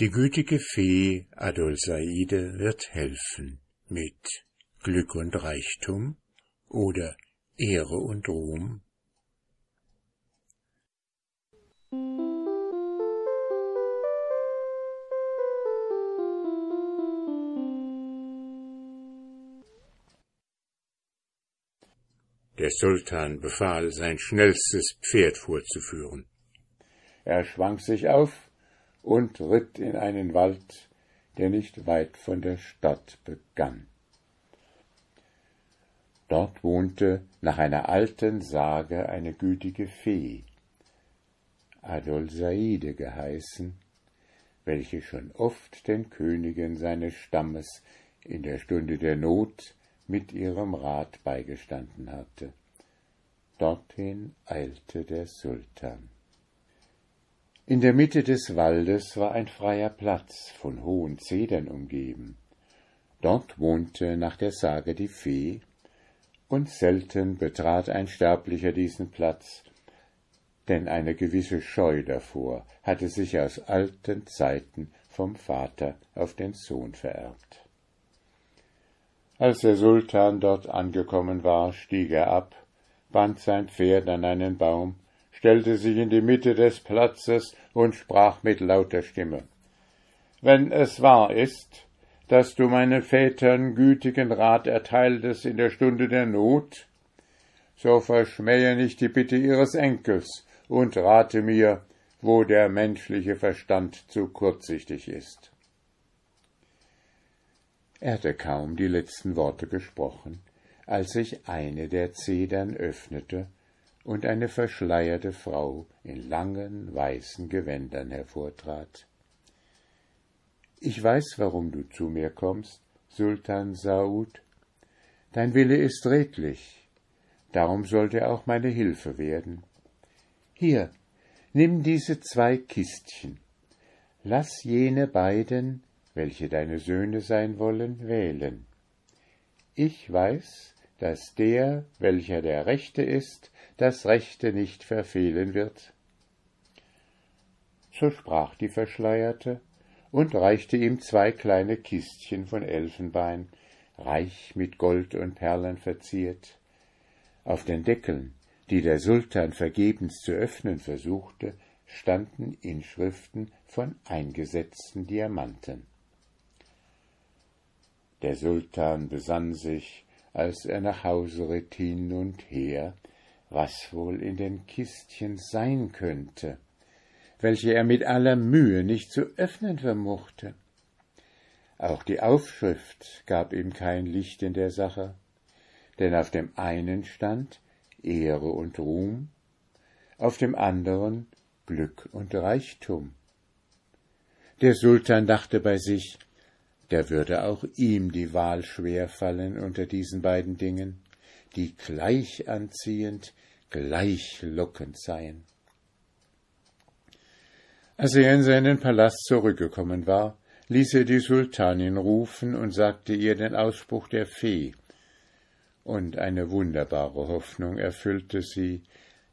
Die gütige Fee Adolsaide wird helfen mit Glück und Reichtum oder Ehre und Ruhm. Der Sultan befahl, sein schnellstes Pferd vorzuführen. Er schwang sich auf und ritt in einen Wald, der nicht weit von der Stadt begann. Dort wohnte nach einer alten Sage eine gütige Fee, Adolsaide geheißen, welche schon oft den Königen seines Stammes in der Stunde der Not mit ihrem Rat beigestanden hatte. Dorthin eilte der Sultan. In der Mitte des Waldes war ein freier Platz, von hohen Zedern umgeben. Dort wohnte nach der Sage die Fee, und selten betrat ein Sterblicher diesen Platz, denn eine gewisse Scheu davor hatte sich aus alten Zeiten vom Vater auf den Sohn vererbt. Als der Sultan dort angekommen war, stieg er ab, band sein Pferd an einen Baum, stellte sich in die Mitte des Platzes und sprach mit lauter Stimme Wenn es wahr ist, dass du meinen Vätern gütigen Rat erteiltest in der Stunde der Not, so verschmähe nicht die Bitte ihres Enkels und rate mir, wo der menschliche Verstand zu kurzsichtig ist. Er hatte kaum die letzten Worte gesprochen, als sich eine der Zedern öffnete und eine verschleierte Frau in langen weißen Gewändern hervortrat. Ich weiß, warum du zu mir kommst, Sultan Saud. Dein Wille ist redlich, darum sollte auch meine Hilfe werden. Hier, nimm diese zwei Kistchen, lass jene beiden welche deine Söhne sein wollen, wählen. Ich weiß, dass der, welcher der Rechte ist, das Rechte nicht verfehlen wird. So sprach die Verschleierte und reichte ihm zwei kleine Kistchen von Elfenbein, reich mit Gold und Perlen verziert. Auf den Deckeln, die der Sultan vergebens zu öffnen versuchte, standen Inschriften von eingesetzten Diamanten. Der Sultan besann sich, als er nach Hause ritt hin und her, was wohl in den Kistchen sein könnte, welche er mit aller Mühe nicht zu öffnen vermochte. Auch die Aufschrift gab ihm kein Licht in der Sache, denn auf dem einen stand Ehre und Ruhm, auf dem anderen Glück und Reichtum. Der Sultan dachte bei sich, da würde auch ihm die Wahl schwer fallen unter diesen beiden Dingen, die gleich anziehend, gleich lockend seien. Als er in seinen Palast zurückgekommen war, ließ er die Sultanin rufen und sagte ihr den Ausspruch der Fee, und eine wunderbare Hoffnung erfüllte sie,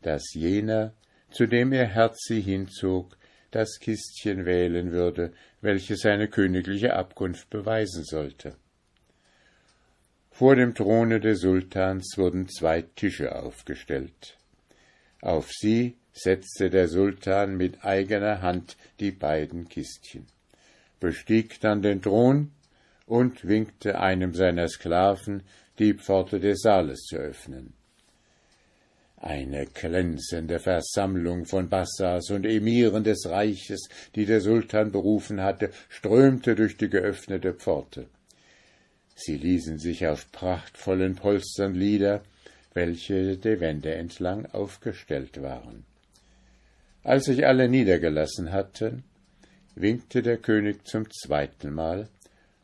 dass jener, zu dem ihr Herz sie hinzog, das Kistchen wählen würde, welche seine königliche Abkunft beweisen sollte. Vor dem Throne des Sultans wurden zwei Tische aufgestellt. Auf sie setzte der Sultan mit eigener Hand die beiden Kistchen, bestieg dann den Thron und winkte einem seiner Sklaven, die Pforte des Saales zu öffnen. Eine glänzende Versammlung von Bassas und Emiren des Reiches, die der Sultan berufen hatte, strömte durch die geöffnete Pforte. Sie ließen sich auf prachtvollen Polstern nieder, welche die Wände entlang aufgestellt waren. Als sich alle niedergelassen hatten, winkte der König zum zweiten Mal,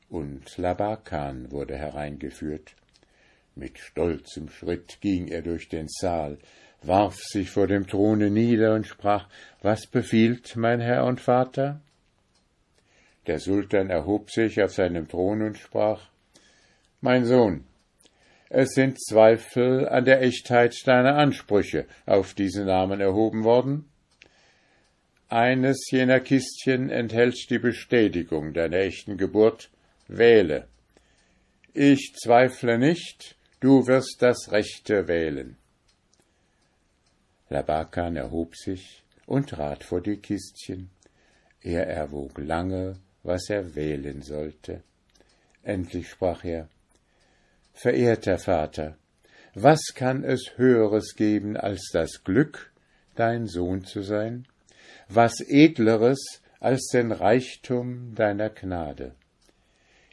und Labakan wurde hereingeführt. Mit stolzem Schritt ging er durch den Saal, warf sich vor dem Throne nieder und sprach Was befiehlt mein Herr und Vater? Der Sultan erhob sich auf seinem Thron und sprach Mein Sohn, es sind Zweifel an der Echtheit deiner Ansprüche auf diesen Namen erhoben worden. Eines jener Kistchen enthält die Bestätigung deiner echten Geburt. Wähle. Ich zweifle nicht, du wirst das Rechte wählen. Labakan erhob sich und trat vor die Kistchen. Er erwog lange, was er wählen sollte. Endlich sprach er Verehrter Vater, was kann es Höheres geben als das Glück, dein Sohn zu sein? Was Edleres als den Reichtum deiner Gnade?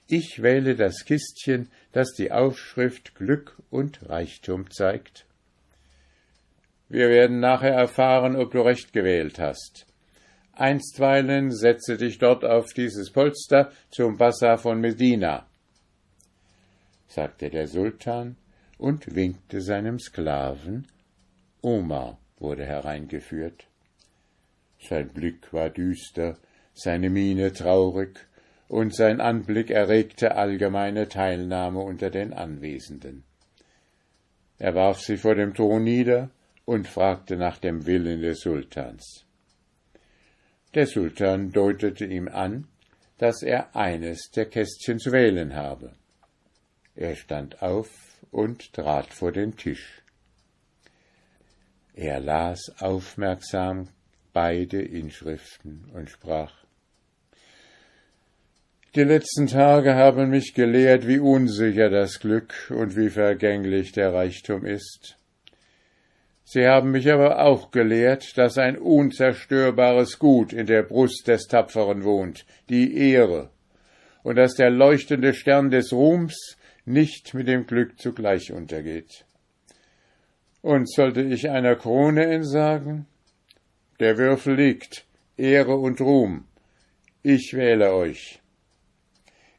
Ich wähle das Kistchen, das die Aufschrift Glück und Reichtum zeigt. Wir werden nachher erfahren, ob du recht gewählt hast. Einstweilen setze dich dort auf dieses Polster zum Bassa von Medina, sagte der Sultan und winkte seinem Sklaven. Omar wurde hereingeführt. Sein Blick war düster, seine Miene traurig, und sein Anblick erregte allgemeine Teilnahme unter den Anwesenden. Er warf sich vor dem Thron nieder und fragte nach dem Willen des Sultans. Der Sultan deutete ihm an, dass er eines der Kästchen zu wählen habe. Er stand auf und trat vor den Tisch. Er las aufmerksam beide Inschriften und sprach Die letzten Tage haben mich gelehrt, wie unsicher das Glück und wie vergänglich der Reichtum ist. Sie haben mich aber auch gelehrt, dass ein unzerstörbares Gut in der Brust des Tapferen wohnt, die Ehre, und dass der leuchtende Stern des Ruhms nicht mit dem Glück zugleich untergeht. Und sollte ich einer Krone entsagen? Der Würfel liegt, Ehre und Ruhm. Ich wähle euch.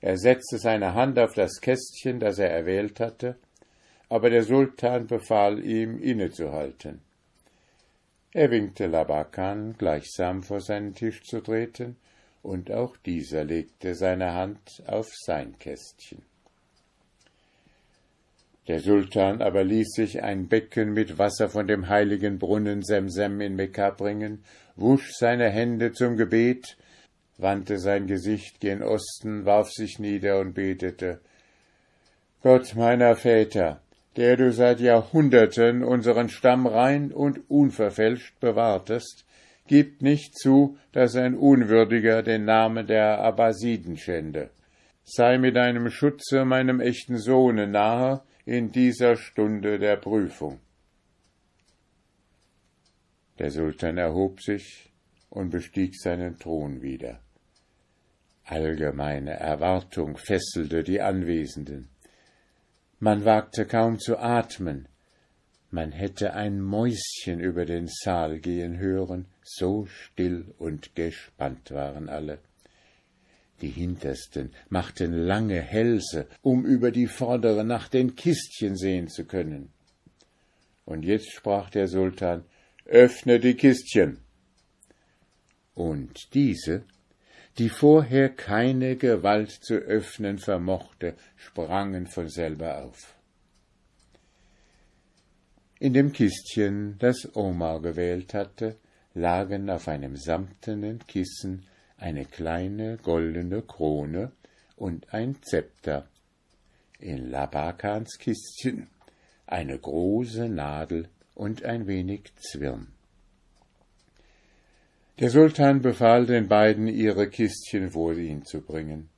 Er setzte seine Hand auf das Kästchen, das er erwählt hatte, aber der Sultan befahl ihm, innezuhalten. Er winkte Labakan, gleichsam vor seinen Tisch zu treten, und auch dieser legte seine Hand auf sein Kästchen. Der Sultan aber ließ sich ein Becken mit Wasser von dem heiligen Brunnen Semsem in Mekka bringen, wusch seine Hände zum Gebet, wandte sein Gesicht gen Osten, warf sich nieder und betete Gott meiner Väter, der du seit Jahrhunderten unseren Stamm rein und unverfälscht bewahrtest, gib nicht zu, dass ein Unwürdiger den Namen der Abbasiden schände. Sei mit deinem Schutze meinem echten Sohne nahe in dieser Stunde der Prüfung. Der Sultan erhob sich und bestieg seinen Thron wieder. Allgemeine Erwartung fesselte die Anwesenden. Man wagte kaum zu atmen. Man hätte ein Mäuschen über den Saal gehen hören, so still und gespannt waren alle. Die Hintersten machten lange Hälse, um über die vordere nach den Kistchen sehen zu können. Und jetzt sprach der Sultan Öffne die Kistchen. Und diese die vorher keine Gewalt zu öffnen vermochte, sprangen von selber auf. In dem Kistchen, das Omar gewählt hatte, lagen auf einem samtenen Kissen eine kleine goldene Krone und ein Zepter. In Labakans Kistchen eine große Nadel und ein wenig Zwirn. Der Sultan befahl den beiden, ihre Kistchen vor ihn zu bringen.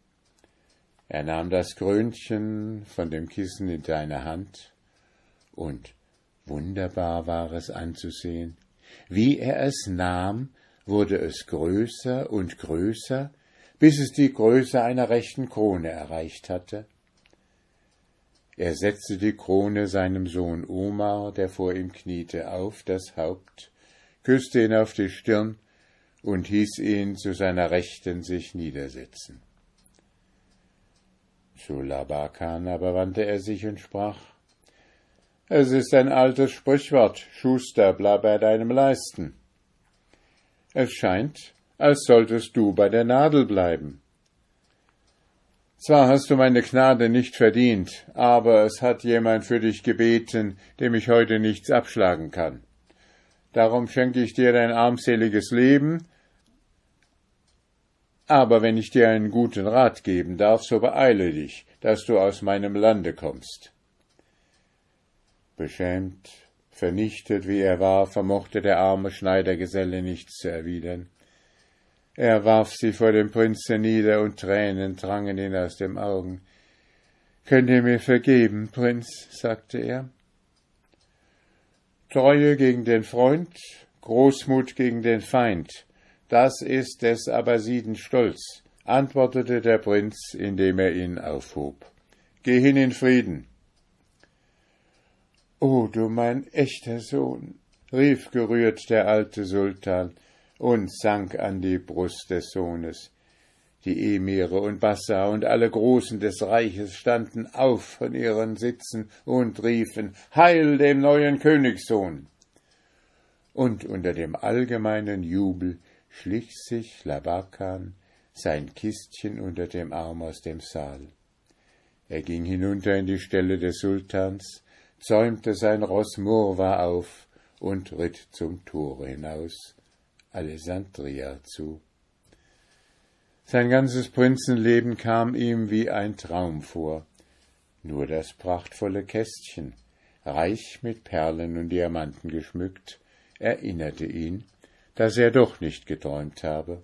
Er nahm das Krönchen von dem Kissen in seine Hand, und wunderbar war es anzusehen. Wie er es nahm, wurde es größer und größer, bis es die Größe einer rechten Krone erreicht hatte. Er setzte die Krone seinem Sohn Omar, der vor ihm kniete, auf das Haupt, küsste ihn auf die Stirn und hieß ihn zu seiner Rechten sich niedersetzen. Zu Labakan aber wandte er sich und sprach Es ist ein altes Sprichwort, Schuster, bleib bei deinem Leisten. Es scheint, als solltest du bei der Nadel bleiben. Zwar hast du meine Gnade nicht verdient, aber es hat jemand für dich gebeten, dem ich heute nichts abschlagen kann. Darum schenke ich dir dein armseliges Leben Aber wenn ich dir einen guten Rat geben darf, so beeile dich, dass du aus meinem Lande kommst. Beschämt, vernichtet wie er war, vermochte der arme Schneidergeselle nichts zu erwidern. Er warf sie vor dem Prinzen nieder, und Tränen drangen ihn aus den Augen. Könnt ihr mir vergeben, Prinz? sagte er. Treue gegen den Freund, Großmut gegen den Feind, das ist des Abbasiden Stolz, antwortete der Prinz, indem er ihn aufhob. Geh hin in Frieden. O du mein echter Sohn, rief gerührt der alte Sultan und sank an die Brust des Sohnes. Die Emire und Bassa und alle Großen des Reiches standen auf von ihren Sitzen und riefen Heil dem neuen Königssohn. Und unter dem allgemeinen Jubel schlich sich Labakan sein Kistchen unter dem Arm aus dem Saal. Er ging hinunter in die Stelle des Sultans, zäumte sein Ross Murwa auf und ritt zum Tore hinaus, Alessandria zu. Sein ganzes Prinzenleben kam ihm wie ein Traum vor. Nur das prachtvolle Kästchen, reich mit Perlen und Diamanten geschmückt, erinnerte ihn, dass er doch nicht geträumt habe.